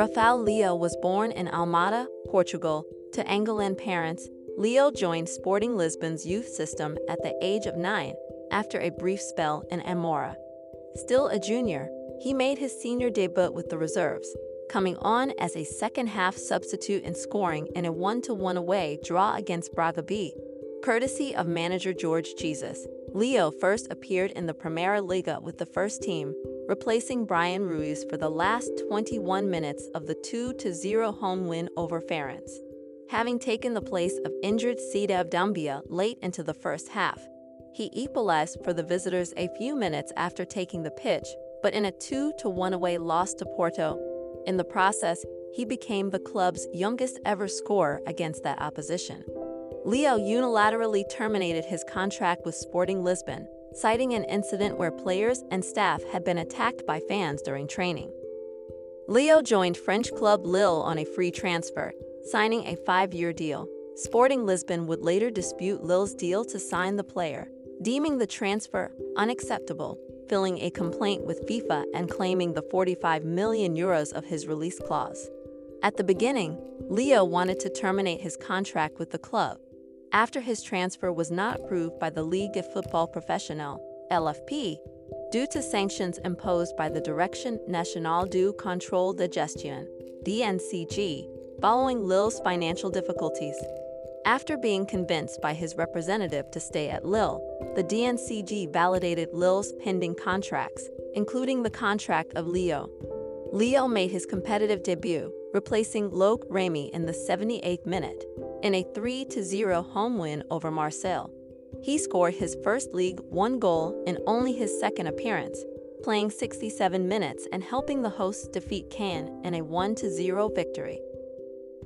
Rafael Leo was born in Almada, Portugal, to Angolan parents. Leo joined Sporting Lisbon's youth system at the age of nine after a brief spell in Amora. Still a junior, he made his senior debut with the reserves, coming on as a second half substitute in scoring in a 1 1 away draw against Braga B. Courtesy of manager Jorge Jesus, Leo first appeared in the Primeira Liga with the first team, replacing Bryan Ruiz for the last 21 minutes of the 2 0 home win over Farense. Having taken the place of injured Seydou Doumbia late into the first half, he equalized for the visitors a few minutes after taking the pitch, but in a 2 1 away loss to Porto. In the process, he became the club's youngest ever scorer against that opposition. Leo unilaterally terminated his contract with Sporting Lisbon, citing an incident where players and staff had been attacked by fans during training. Leo joined French club Lille on a free transfer, signing a five year deal. Sporting Lisbon would later dispute Lille's deal to sign the player, deeming the transfer unacceptable, filing a complaint with FIFA and claiming the 45 million euros of his release clause. At the beginning, Leo wanted to terminate his contract with the club, after his transfer was not approved by the Ligue de Football Professionnel, LFP, due to sanctions imposed by the Direction Nationale du Contrôle de Gestion, DNCG, following Lille's financial difficulties. After being convinced by his representative to stay at Lille, the DNCG validated Lille's pending contracts, including the contract of Leo. Leo made his competitive debut, replacing Loic Remy in the 78th minute, in a 3 0 home win over Marseille. He scored his first League One goal in only his second appearance, playing 67 minutes and helping the hosts defeat Caen in a 1 0 victory.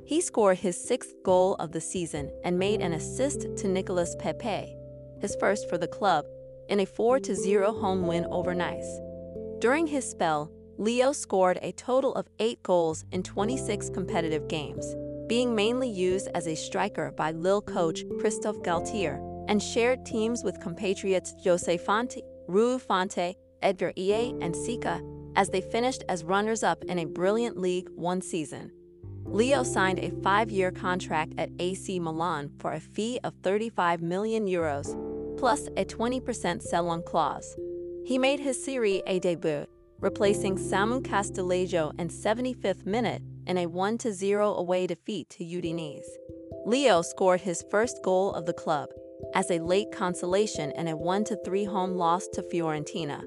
He scored his sixth goal of the season and made an assist to Nicolas Pepe, his first for the club, in a 4 0 home win over Nice. During his spell, Leo scored a total of eight goals in 26 competitive games being mainly used as a striker by Lille coach Christophe Galtier, and shared teams with compatriots Jose Fonte, Rui Fonte, Edgar Ie, and Xeka, as they finished as runners-up in a brilliant League One season. Leo signed a five-year contract at AC Milan for a fee of 35 million euros, plus a 20% sell-on clause. He made his Serie A debut, replacing Samu Castillejo in 75th minute in a 1 0 away defeat to Udinese. Leo scored his first goal of the club as a late consolation in a 1 3 home loss to Fiorentina.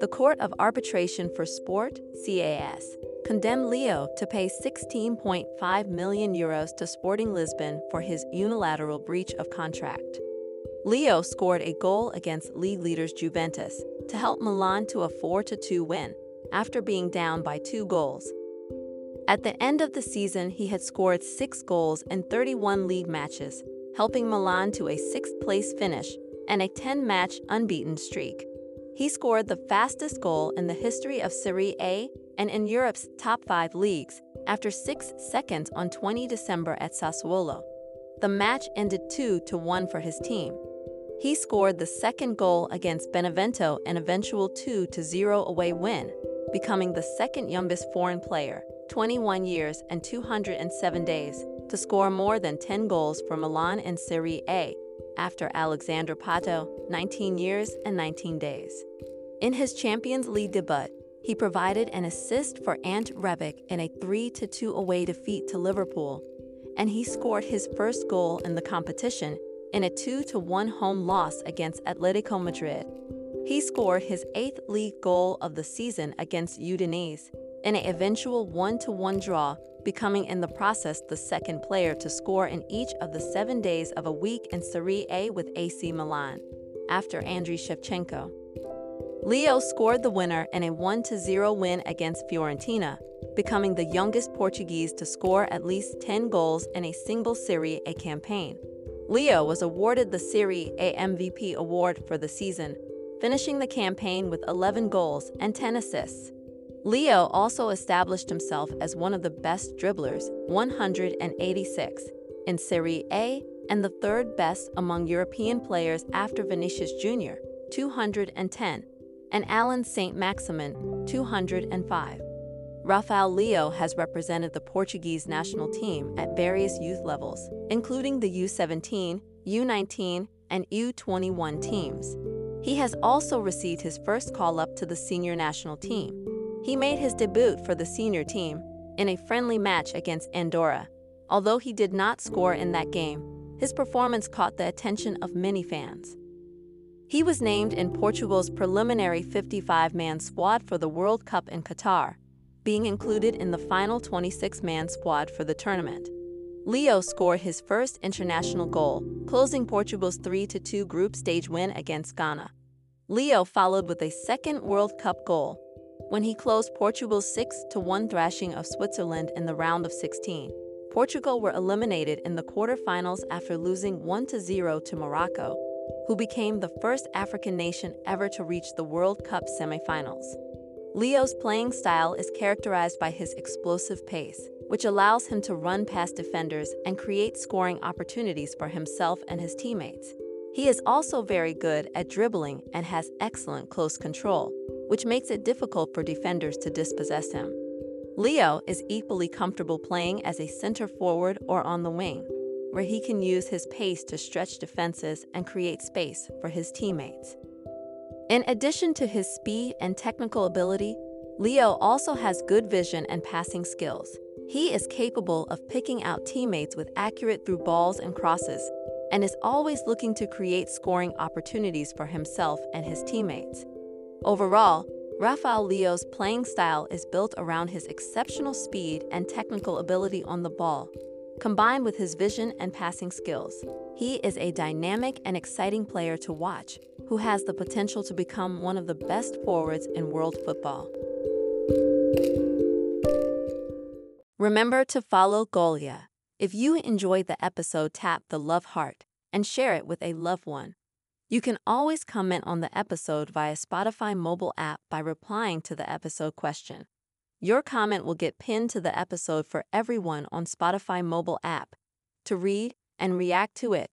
The Court of Arbitration for Sport, CAS, condemned Leo to pay 16.5 million euros to Sporting Lisbon for his unilateral breach of contract. Leo scored a goal against league leaders Juventus to help Milan to a 4 2 win after being down by two goals. At the end of the season, he had scored six goals in 31 league matches, helping Milan to a sixth place finish and a 10 match unbeaten streak. He scored the fastest goal in the history of Serie A and in Europe's top five leagues after six seconds on 20 December at Sassuolo. The match ended 2 1 for his team. He scored the second goal against Benevento in eventual 2 0 away win, becoming the second youngest foreign player 21 years and 207 days, to score more than 10 goals for Milan in Serie A, after Alexandre Pato, 19 years and 19 days. In his Champions League debut, he provided an assist for Ante Rebic in a 3 2 away defeat to Liverpool, and he scored his first goal in the competition in a 2 1 home loss against Atletico Madrid. He scored his eighth league goal of the season against Udinese in an eventual 1 1 draw, becoming in the process the second player to score in each of the seven days of a week in Serie A with AC Milan, after Andriy Shevchenko. Leo scored the winner in a 1 0 win against Fiorentina, becoming the youngest Portuguese to score at least 10 goals in a single Serie A campaign. Leo was awarded the Serie A MVP award for the season, finishing the campaign with 11 goals and 10 assists. Leo also established himself as one of the best dribblers, 186, in Serie A and the third best among European players after Vinicius Jr., 210, and Allan Saint Maximin, 205. Rafael Leo has represented the Portuguese national team at various youth levels, including the U17, U19, and U21 teams. He has also received his first call up to the senior national team. He made his debut for the senior team in a friendly match against Andorra. Although he did not score in that game, his performance caught the attention of many fans. He was named in Portugal's preliminary 55 man squad for the World Cup in Qatar being included in the final 26 man squad for the tournament. Leo scored his first international goal, closing Portugal's 3 2 group stage win against Ghana. Leo followed with a second World Cup goal when he closed Portugal's 6 1 thrashing of Switzerland in the round of 16. Portugal were eliminated in the quarterfinals after losing 1 0 to Morocco, who became the first African nation ever to reach the World Cup semifinals. Leo's playing style is characterized by his explosive pace, which allows him to run past defenders and create scoring opportunities for himself and his teammates. He is also very good at dribbling and has excellent close control, which makes it difficult for defenders to dispossess him. Leo is equally comfortable playing as a center forward or on the wing, where he can use his pace to stretch defenses and create space for his teammates. In addition to his speed and technical ability, Leo also has good vision and passing skills. He is capable of picking out teammates with accurate through balls and crosses, and is always looking to create scoring opportunities for himself and his teammates. Overall, Rafael Leo's playing style is built around his exceptional speed and technical ability on the ball, combined with his vision and passing skills. He is a dynamic and exciting player to watch, who has the potential to become one of the best forwards in world football. Remember to follow Golia. If you enjoyed the episode, tap the love heart and share it with a loved one. You can always comment on the episode via Spotify mobile app by replying to the episode question. Your comment will get pinned to the episode for everyone on Spotify mobile app to read and react to it